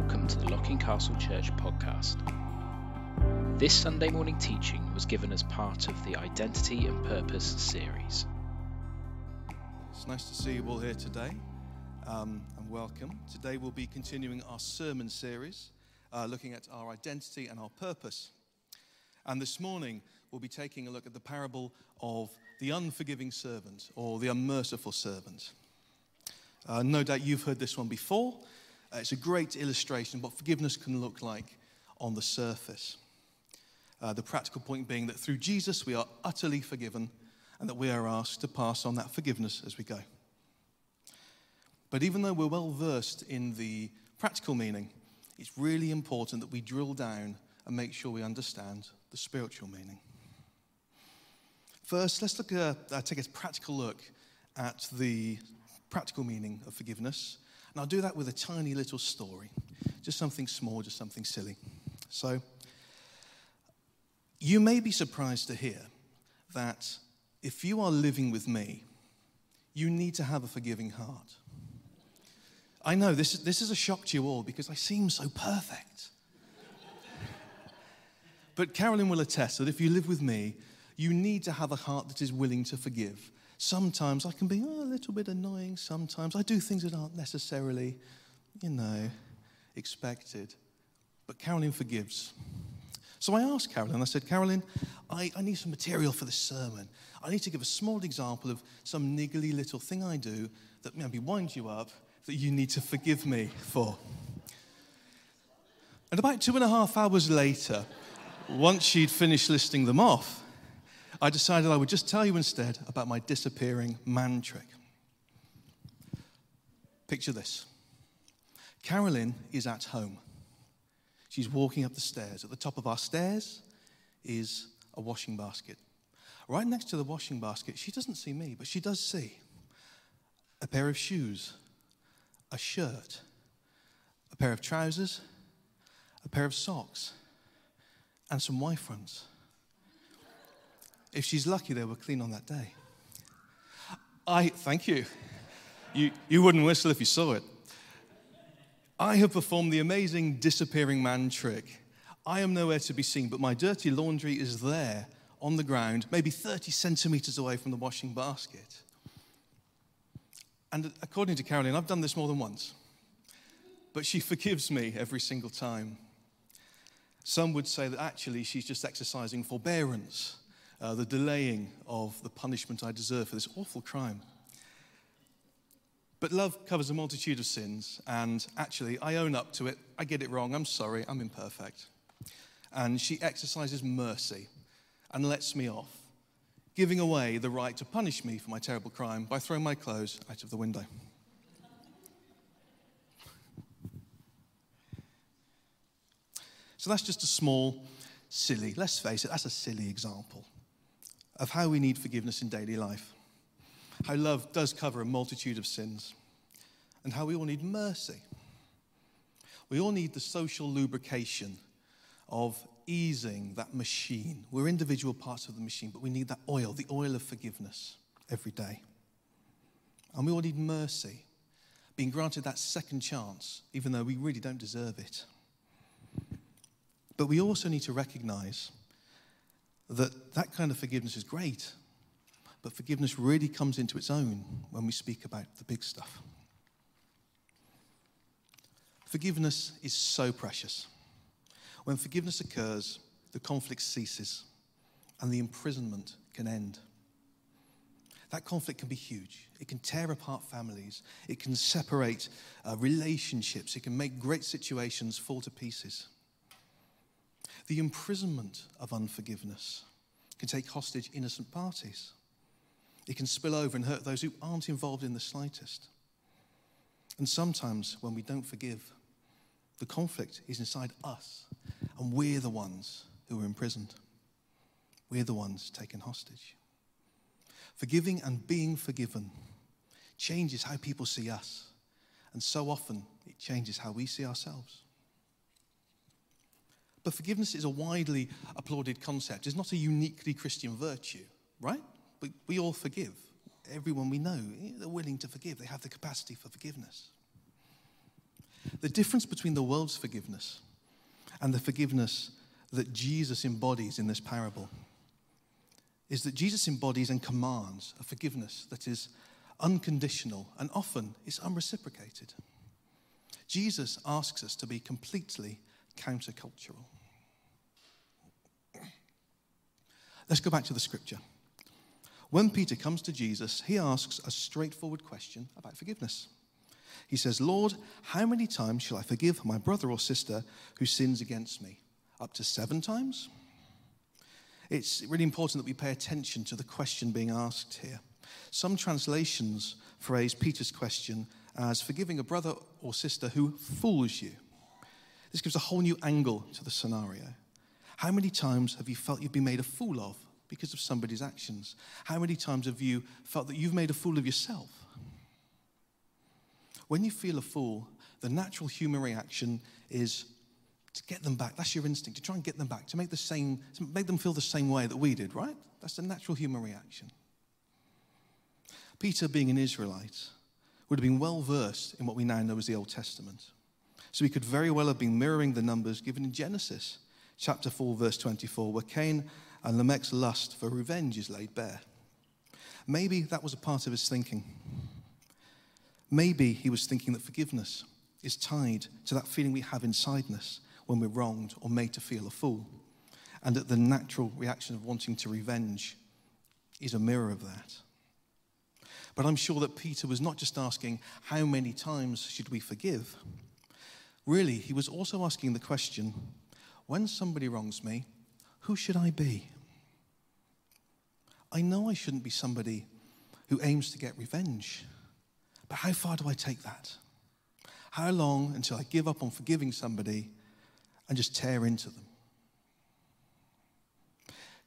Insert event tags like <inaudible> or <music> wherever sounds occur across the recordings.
welcome to the Locking Castle Church podcast. This Sunday morning teaching was given as part of the Identity and Purpose series. It's nice to see you all here today, um, and welcome. Today we'll be continuing our sermon series, uh, looking at our identity and our purpose. And this morning we'll be taking a look at the parable of the unforgiving servant or the unmerciful servant. Uh, no doubt you've heard this one before. Uh, it's a great illustration of what forgiveness can look like on the surface. Uh, the practical point being that through Jesus we are utterly forgiven and that we are asked to pass on that forgiveness as we go. But even though we're well versed in the practical meaning, it's really important that we drill down and make sure we understand the spiritual meaning. First, let's look at, uh, take a practical look at the practical meaning of forgiveness and I'll do that with a tiny little story, just something small, just something silly. So, you may be surprised to hear that if you are living with me, you need to have a forgiving heart. I know this, this is a shock to you all because I seem so perfect. but Carolyn will attest that if you live with me, you need to have a heart that is willing to forgive Sometimes I can be oh, a little bit annoying. Sometimes I do things that aren't necessarily, you know, expected. But Carolyn forgives. So I asked Carolyn, I said, Carolyn, I, I need some material for the sermon. I need to give a small example of some niggly little thing I do that maybe winds you up that you need to forgive me for. And about two and a half hours later, once she'd finished listing them off, I decided I would just tell you instead about my disappearing man trick. Picture this Carolyn is at home. She's walking up the stairs. At the top of our stairs is a washing basket. Right next to the washing basket, she doesn't see me, but she does see a pair of shoes, a shirt, a pair of trousers, a pair of socks, and some Y-fronts. If she's lucky, they were clean on that day. I, thank you. You, you wouldn't whistle if you saw it. I have performed the amazing disappearing man trick. I am nowhere to be seen, but my dirty laundry is there on the ground, maybe 30 centimeters away from the washing basket. And according to Carolyn, I've done this more than once. But she forgives me every single time. Some would say that actually she's just exercising forbearance uh, the delaying of the punishment I deserve for this awful crime. But love covers a multitude of sins, and actually, I own up to it. I get it wrong. I'm sorry. I'm imperfect. And she exercises mercy and lets me off, giving away the right to punish me for my terrible crime by throwing my clothes out of the window. So that's just a small, silly, let's face it, that's a silly example of how we need forgiveness in daily life, how love does cover a multitude of sins, and how we all need mercy. We all need the social lubrication of easing that machine. We're individual parts of the machine, but we need that oil, the oil of forgiveness, every day. And we all need mercy, being granted that second chance, even though we really don't deserve it. But we also need to recognize that that kind of forgiveness is great, but forgiveness really comes into its own when we speak about the big stuff. Forgiveness is so precious. When forgiveness occurs, the conflict ceases and the imprisonment can end. That conflict can be huge. It can tear apart families. It can separate uh, relationships. It can make great situations fall to pieces. The imprisonment of unforgiveness can take hostage innocent parties. It can spill over and hurt those who aren't involved in the slightest. And sometimes when we don't forgive, the conflict is inside us, and we're the ones who are imprisoned. We're the ones taken hostage. Forgiving and being forgiven changes how people see us, and so often it changes how we see ourselves. But forgiveness is a widely applauded concept. It's not a uniquely Christian virtue, right? We, we all forgive. Everyone we know, they're willing to forgive. They have the capacity for forgiveness. The difference between the world's forgiveness and the forgiveness that Jesus embodies in this parable is that Jesus embodies and commands a forgiveness that is unconditional and often is unreciprocated. Jesus asks us to be completely countercultural. Let's go back to the scripture. When Peter comes to Jesus, he asks a straightforward question about forgiveness. He says, Lord, how many times shall I forgive my brother or sister who sins against me? Up to seven times? It's really important that we pay attention to the question being asked here. Some translations phrase Peter's question as forgiving a brother or sister who fools you. This gives a whole new angle to the scenario. How many times have you felt you've been made a fool of because of somebody's actions? How many times have you felt that you've made a fool of yourself? When you feel a fool, the natural human reaction is to get them back. That's your instinct, to try and get them back, to make, the same, make them feel the same way that we did, right? That's the natural human reaction. Peter, being an Israelite, would have been well versed in what we now know as the Old Testament. So he could very well have been mirroring the numbers given in Genesis chapter 4, verse 24, where Cain and Lamech's lust for revenge is laid bare. Maybe that was a part of his thinking. Maybe he was thinking that forgiveness is tied to that feeling we have inside us when we're wronged or made to feel a fool, and that the natural reaction of wanting to revenge is a mirror of that. But I'm sure that Peter was not just asking, How many times should we forgive? Really, he was also asking the question, When somebody wrongs me, who should I be? I know I shouldn't be somebody who aims to get revenge, but how far do I take that? How long until I give up on forgiving somebody and just tear into them?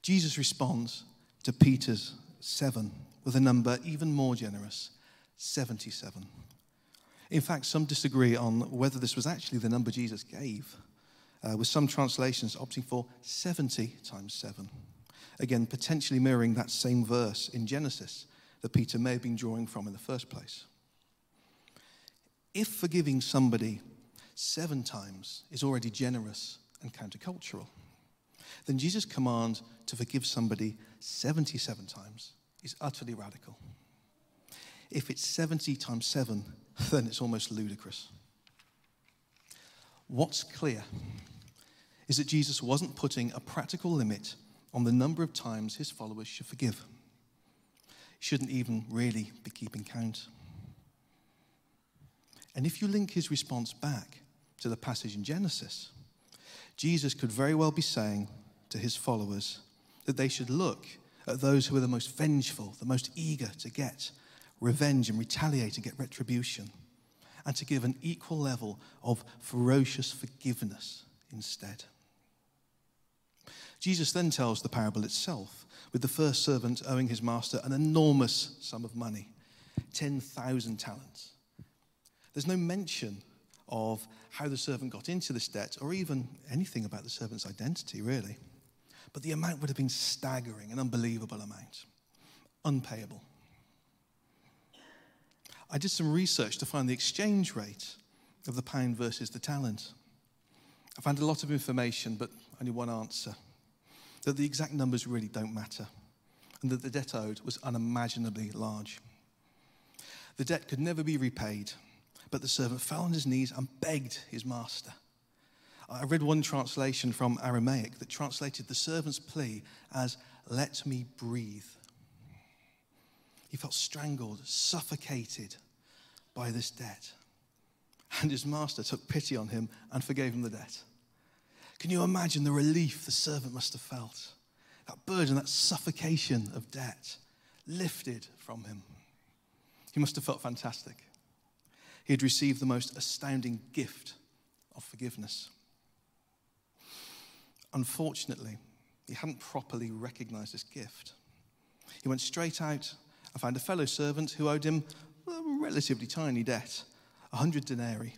Jesus responds to Peter's seven with a number even more generous 77. In fact, some disagree on whether this was actually the number Jesus gave, uh, with some translations opting for 70 times 7. Again, potentially mirroring that same verse in Genesis that Peter may have been drawing from in the first place. If forgiving somebody seven times is already generous and countercultural, then Jesus' command to forgive somebody 77 times is utterly radical. If it's 70 times 7, <laughs> then it's almost ludicrous. What's clear is that Jesus wasn't putting a practical limit on the number of times his followers should forgive. He shouldn't even really be keeping count. And if you link his response back to the passage in Genesis, Jesus could very well be saying to his followers that they should look at those who are the most vengeful, the most eager to get revenge and retaliate and get retribution, and to give an equal level of ferocious forgiveness instead. Jesus then tells the parable itself, with the first servant owing his master an enormous sum of money 10,000 talents. There's no mention of how the servant got into this debt or even anything about the servant's identity, really. But the amount would have been staggering, an unbelievable amount, unpayable. I did some research to find the exchange rate of the pound versus the talent. I found a lot of information, but only one answer that the exact numbers really don't matter, and that the debt owed was unimaginably large. The debt could never be repaid, but the servant fell on his knees and begged his master I read one translation from Aramaic that translated the servant's plea as, Let me breathe. He felt strangled, suffocated by this debt. And his master took pity on him and forgave him the debt. Can you imagine the relief the servant must have felt? That burden, that suffocation of debt lifted from him. He must have felt fantastic. He had received the most astounding gift of forgiveness. Unfortunately, he hadn't properly recognized this gift. He went straight out and found a fellow servant who owed him a relatively tiny debt 100 denarii.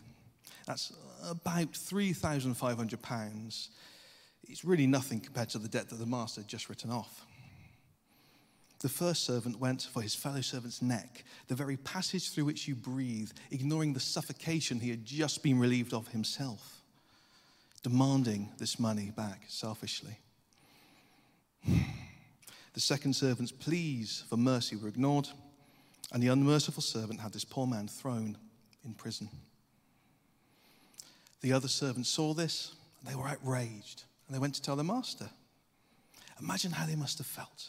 That's about 3,500 pounds. It's really nothing compared to the debt that the master had just written off. The first servant went for his fellow servant's neck, the very passage through which you breathe, ignoring the suffocation he had just been relieved of himself, demanding this money back selfishly. The second servant's pleas for mercy were ignored, and the unmerciful servant had this poor man thrown in prison. The other servants saw this, and they were outraged, and they went to tell their master. Imagine how they must have felt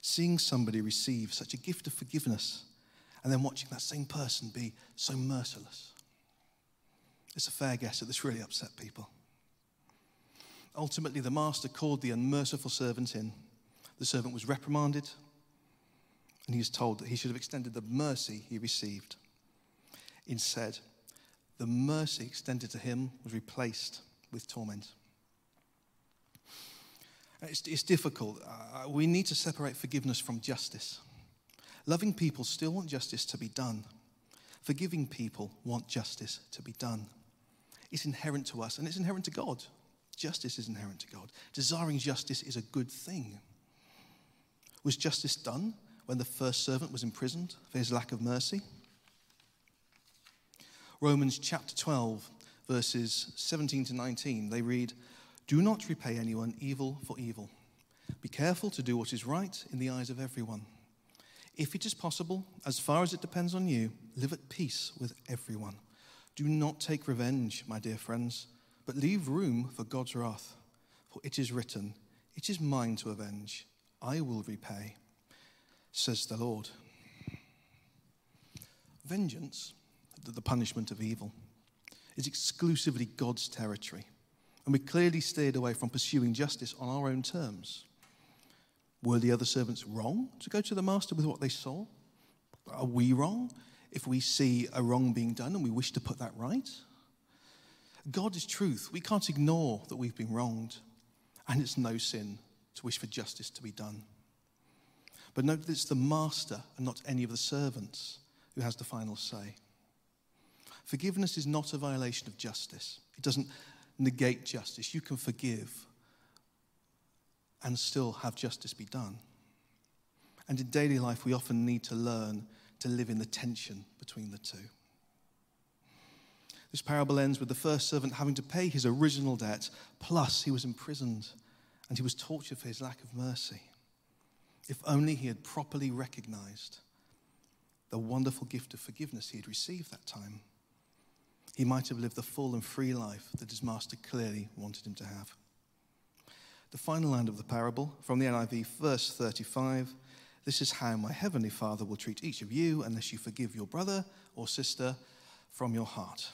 seeing somebody receive such a gift of forgiveness and then watching that same person be so merciless. It's a fair guess that this really upset people. Ultimately, the master called the unmerciful servant in. The servant was reprimanded, and he was told that he should have extended the mercy he received. Instead, the mercy extended to him was replaced with torment. It's, it's difficult. Uh, we need to separate forgiveness from justice. Loving people still want justice to be done. Forgiving people want justice to be done. It's inherent to us and it's inherent to God. Justice is inherent to God. Desiring justice is a good thing. Was justice done when the first servant was imprisoned for his lack of mercy? Romans chapter 12, verses 17 to 19, they read, do not repay anyone evil for evil. Be careful to do what is right in the eyes of everyone. If it is possible, as far as it depends on you, live at peace with everyone. Do not take revenge, my dear friends, but leave room for God's wrath. For it is written, It is mine to avenge, I will repay, says the Lord. Vengeance, the punishment of evil, is exclusively God's territory and we clearly steered away from pursuing justice on our own terms. Were the other servants wrong to go to the master with what they saw? Are we wrong if we see a wrong being done and we wish to put that right? God is truth. We can't ignore that we've been wronged, and it's no sin to wish for justice to be done. But note that it's the master and not any of the servants who has the final say. Forgiveness is not a violation of justice. It doesn't negate justice. You can forgive and still have justice be done. And in daily life, we often need to learn to live in the tension between the two. This parable ends with the first servant having to pay his original debt, plus he was imprisoned and he was tortured for his lack of mercy. If only he had properly recognized the wonderful gift of forgiveness he had received that time he might have lived the full and free life that his master clearly wanted him to have. The final line of the parable from the NIV, verse 35 This is how my heavenly Father will treat each of you unless you forgive your brother or sister from your heart.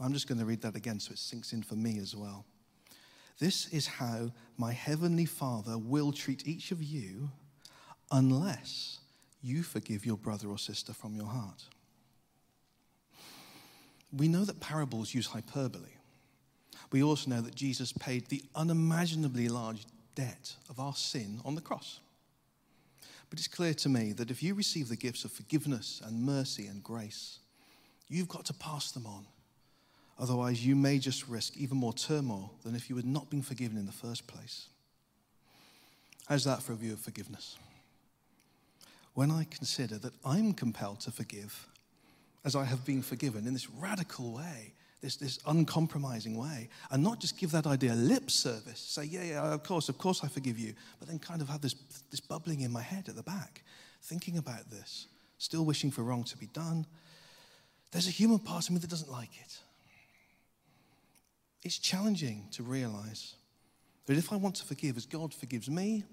I'm just going to read that again so it sinks in for me as well. This is how my heavenly Father will treat each of you unless you forgive your brother or sister from your heart we know that parables use hyperbole. We also know that Jesus paid the unimaginably large debt of our sin on the cross. But it's clear to me that if you receive the gifts of forgiveness and mercy and grace, you've got to pass them on. Otherwise, you may just risk even more turmoil than if you had not been forgiven in the first place. How's that for a view of forgiveness? When I consider that I'm compelled to forgive as I have been forgiven in this radical way, this, this uncompromising way, and not just give that idea lip service, say, yeah, yeah, of course, of course I forgive you, but then kind of have this, this bubbling in my head at the back, thinking about this, still wishing for wrong to be done. There's a human part of me that doesn't like it. It's challenging to realize that if I want to forgive as God forgives me,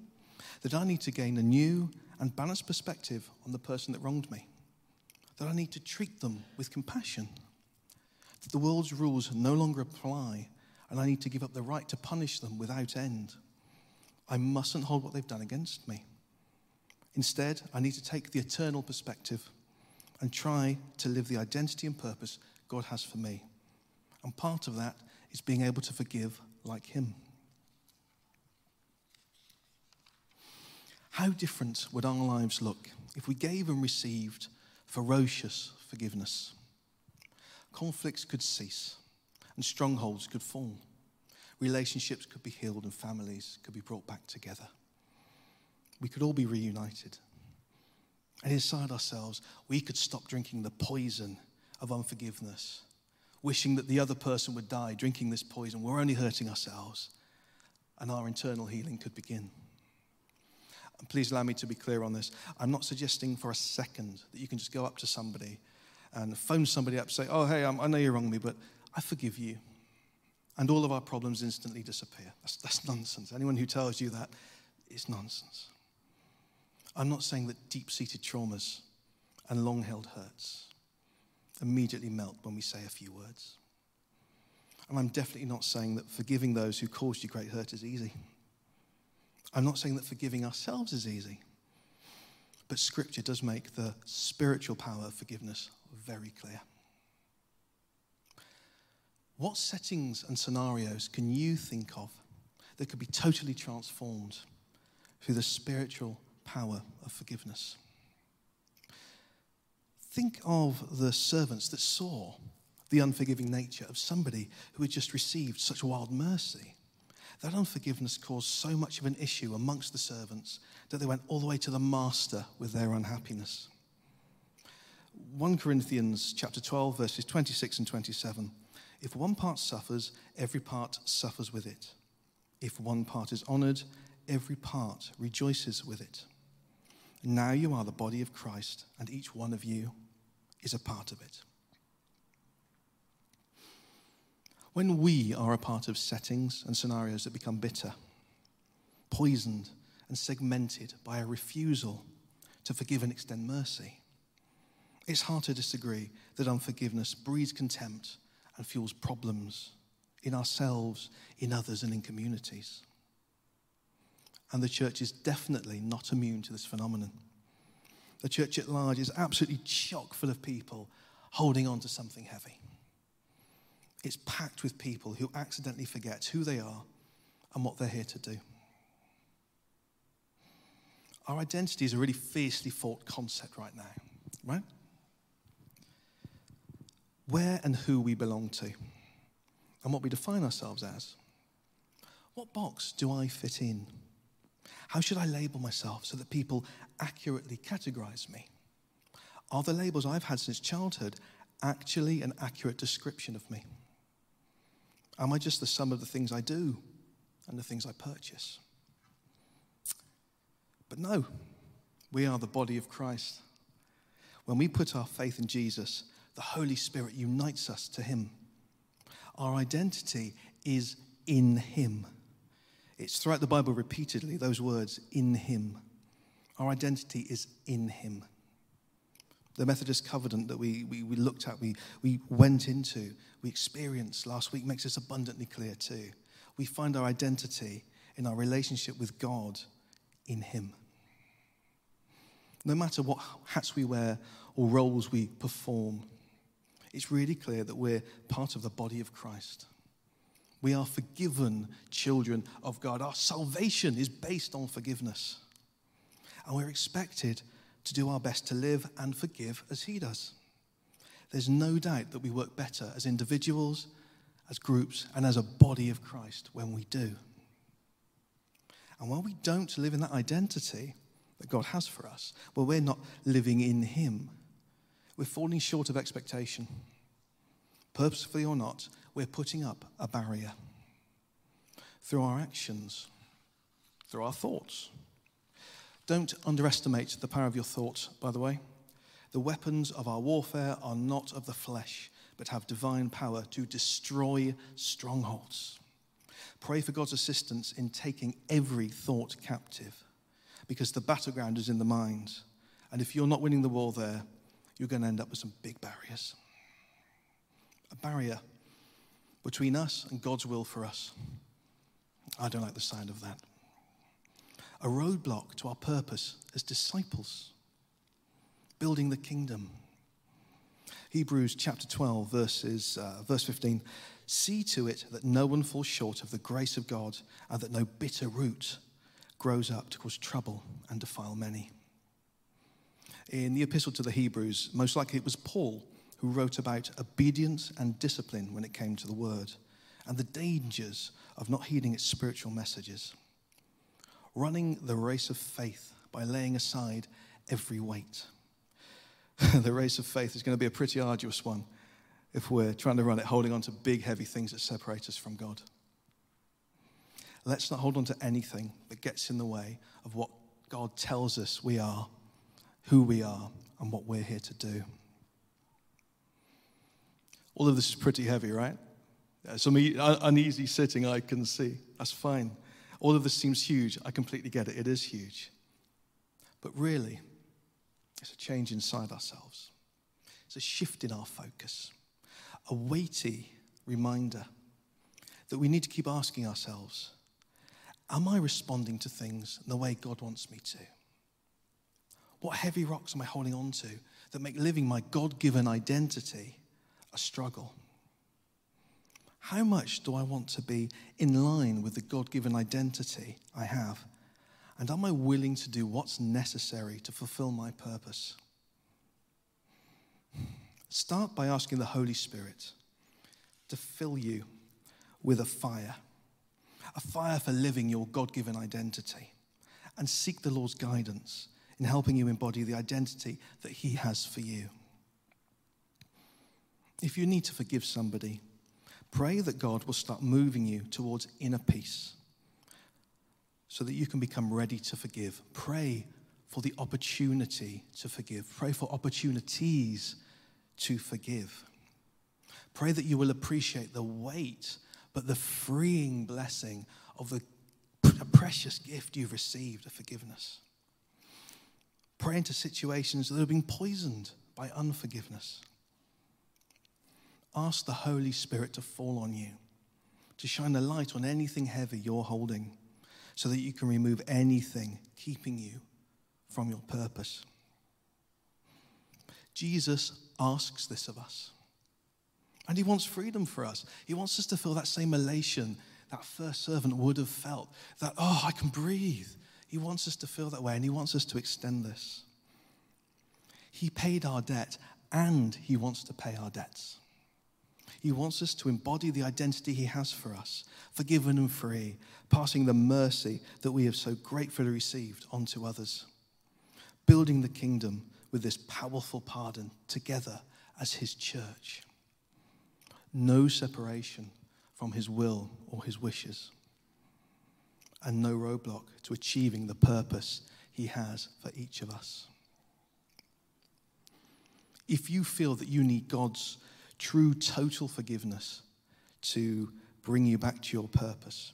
that I need to gain a new and balanced perspective on the person that wronged me that I need to treat them with compassion, that the world's rules no longer apply, and I need to give up the right to punish them without end. I mustn't hold what they've done against me. Instead, I need to take the eternal perspective and try to live the identity and purpose God has for me. And part of that is being able to forgive like Him. How different would our lives look if we gave and received ferocious forgiveness. Conflicts could cease and strongholds could fall. Relationships could be healed and families could be brought back together. we could all be reunited. And inside ourselves, we could stop drinking the poison of unforgiveness, wishing that the other person would die, drinking this poison. We're only hurting ourselves, and our internal healing could begin. And please allow me to be clear on this. I'm not suggesting for a second that you can just go up to somebody and phone somebody up and say, Oh, hey, I know you wronged me, but I forgive you. And all of our problems instantly disappear. That's, that's nonsense. Anyone who tells you that is nonsense. I'm not saying that deep seated traumas and long held hurts immediately melt when we say a few words. And I'm definitely not saying that forgiving those who caused you great hurt is easy. I'm not saying that forgiving ourselves is easy. But Scripture does make the spiritual power of forgiveness very clear. What settings and scenarios can you think of that could be totally transformed through the spiritual power of forgiveness? Think of the servants that saw the unforgiving nature of somebody who had just received such wild mercy. That unforgiveness caused so much of an issue amongst the servants that they went all the way to the master with their unhappiness. 1 Corinthians chapter 12 verses 26 and 27 if one part suffers, every part suffers with it. If one part is honored, every part rejoices with it. Now you are the body of Christ, and each one of you is a part of it. When we are a part of settings and scenarios that become bitter, poisoned, and segmented by a refusal to forgive and extend mercy, it's hard to disagree that unforgiveness breeds contempt and fuels problems in ourselves, in others, and in communities. And the church is definitely not immune to this phenomenon. The church at large is absolutely chock full of people holding on to something heavy. It's packed with people who accidentally forget who they are and what they're here to do. Our identity is a really fiercely fought concept right now, right? where and who we belong to, and what we define ourselves as. What box do I fit in? How should I label myself so that people accurately categorize me? Are the labels I've had since childhood actually an accurate description of me? Am I just the sum of the things I do and the things I purchase? But no, we are the body of Christ. When we put our faith in Jesus, the Holy Spirit unites us to Him. Our identity is in Him. It's throughout the Bible repeatedly, those words, in Him. Our identity is in Him. The Methodist covenant that we, we, we looked at, we, we went into, we experienced last week makes this abundantly clear too. We find our identity in our relationship with God in Him. No matter what hats we wear or roles we perform, it's really clear that we're part of the body of Christ. We are forgiven children of God. Our salvation is based on forgiveness. And we're expected to do our best to live and forgive as He does. There's no doubt that we work better as individuals, as groups, and as a body of Christ when we do. And while we don't live in that identity that God has for us, well, we're not living in Him we're falling short of expectation. Purposefully or not, we're putting up a barrier through our actions, through our thoughts. Don't underestimate the power of your thoughts, by the way. The weapons of our warfare are not of the flesh, but have divine power to destroy strongholds. Pray for God's assistance in taking every thought captive, because the battleground is in the mind. And if you're not winning the war there, you're going to end up with some big barriers. A barrier between us and God's will for us. I don't like the sound of that. A roadblock to our purpose as disciples, building the kingdom. Hebrews chapter 12, verses, uh, verse 15. See to it that no one falls short of the grace of God, and that no bitter root grows up to cause trouble and defile many in the epistle to the Hebrews, most likely it was Paul who wrote about obedience and discipline when it came to the word and the dangers of not heeding its spiritual messages. Running the race of faith by laying aside every weight. <laughs> the race of faith is going to be a pretty arduous one if we're trying to run it holding on to big, heavy things that separate us from God. Let's not hold on to anything that gets in the way of what God tells us we are, who we are, and what we're here to do. All of this is pretty heavy, right? Some uneasy sitting I can see. That's fine. All of this seems huge. I completely get it. It is huge. But really, it's a change inside ourselves. It's a shift in our focus, a weighty reminder that we need to keep asking ourselves Am I responding to things in the way God wants me to? What heavy rocks am I holding on to that make living my God given identity a struggle? How much do I want to be in line with the God given identity I have? And am I willing to do what's necessary to fulfill my purpose? Start by asking the Holy Spirit to fill you with a fire, a fire for living your God given identity, and seek the Lord's guidance in helping you embody the identity that He has for you. If you need to forgive somebody, pray that God will start moving you towards inner peace so that you can become ready to forgive. Pray for the opportunity to forgive. Pray for opportunities to forgive. Pray that you will appreciate the weight, but the freeing blessing of the precious gift you've received of forgiveness. Pray into situations that have been poisoned by unforgiveness. Ask the Holy Spirit to fall on you, to shine a light on anything heavy you're holding so that you can remove anything keeping you from your purpose. Jesus asks this of us. And he wants freedom for us. He wants us to feel that same elation that first servant would have felt that, oh, I can breathe. He wants us to feel that way and he wants us to extend this. He paid our debt and he wants to pay our debts. He wants us to embody the identity He has for us, forgiven and free, passing the mercy that we have so gratefully received onto others, building the kingdom with this powerful pardon together as His church. No separation from His will or His wishes, and no roadblock to achieving the purpose He has for each of us. If you feel that you need God's true, total forgiveness to bring you back to your purpose.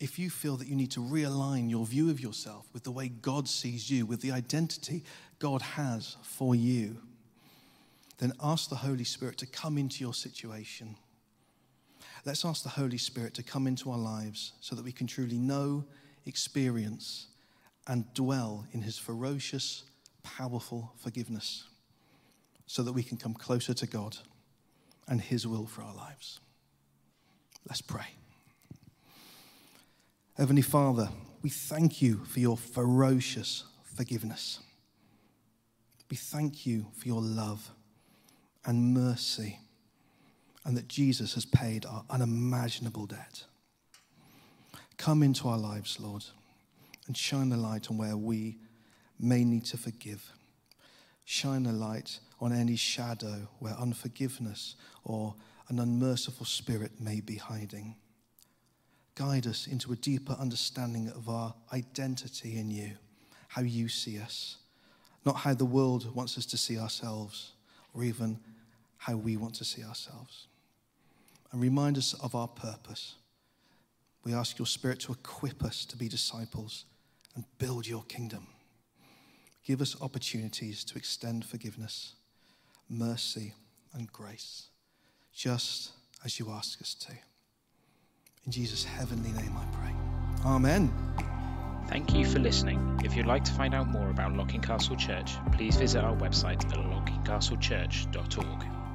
If you feel that you need to realign your view of yourself with the way God sees you, with the identity God has for you, then ask the Holy Spirit to come into your situation. Let's ask the Holy Spirit to come into our lives so that we can truly know, experience, and dwell in His ferocious, powerful forgiveness so that we can come closer to God and His will for our lives. Let's pray. Heavenly Father, we thank you for your ferocious forgiveness. We thank you for your love and mercy, and that Jesus has paid our unimaginable debt. Come into our lives, Lord, and shine the light on where we may need to forgive. Shine a light on any shadow where unforgiveness or an unmerciful spirit may be hiding. Guide us into a deeper understanding of our identity in you, how you see us, not how the world wants us to see ourselves, or even how we want to see ourselves. And remind us of our purpose. We ask your Spirit to equip us to be disciples and build your kingdom. Give us opportunities to extend forgiveness mercy, and grace, just as you ask us to. In Jesus' heavenly name I pray. Amen. Thank you for listening. If you'd like to find out more about Locking Castle Church, please visit our website at lockingcastlechurch.org.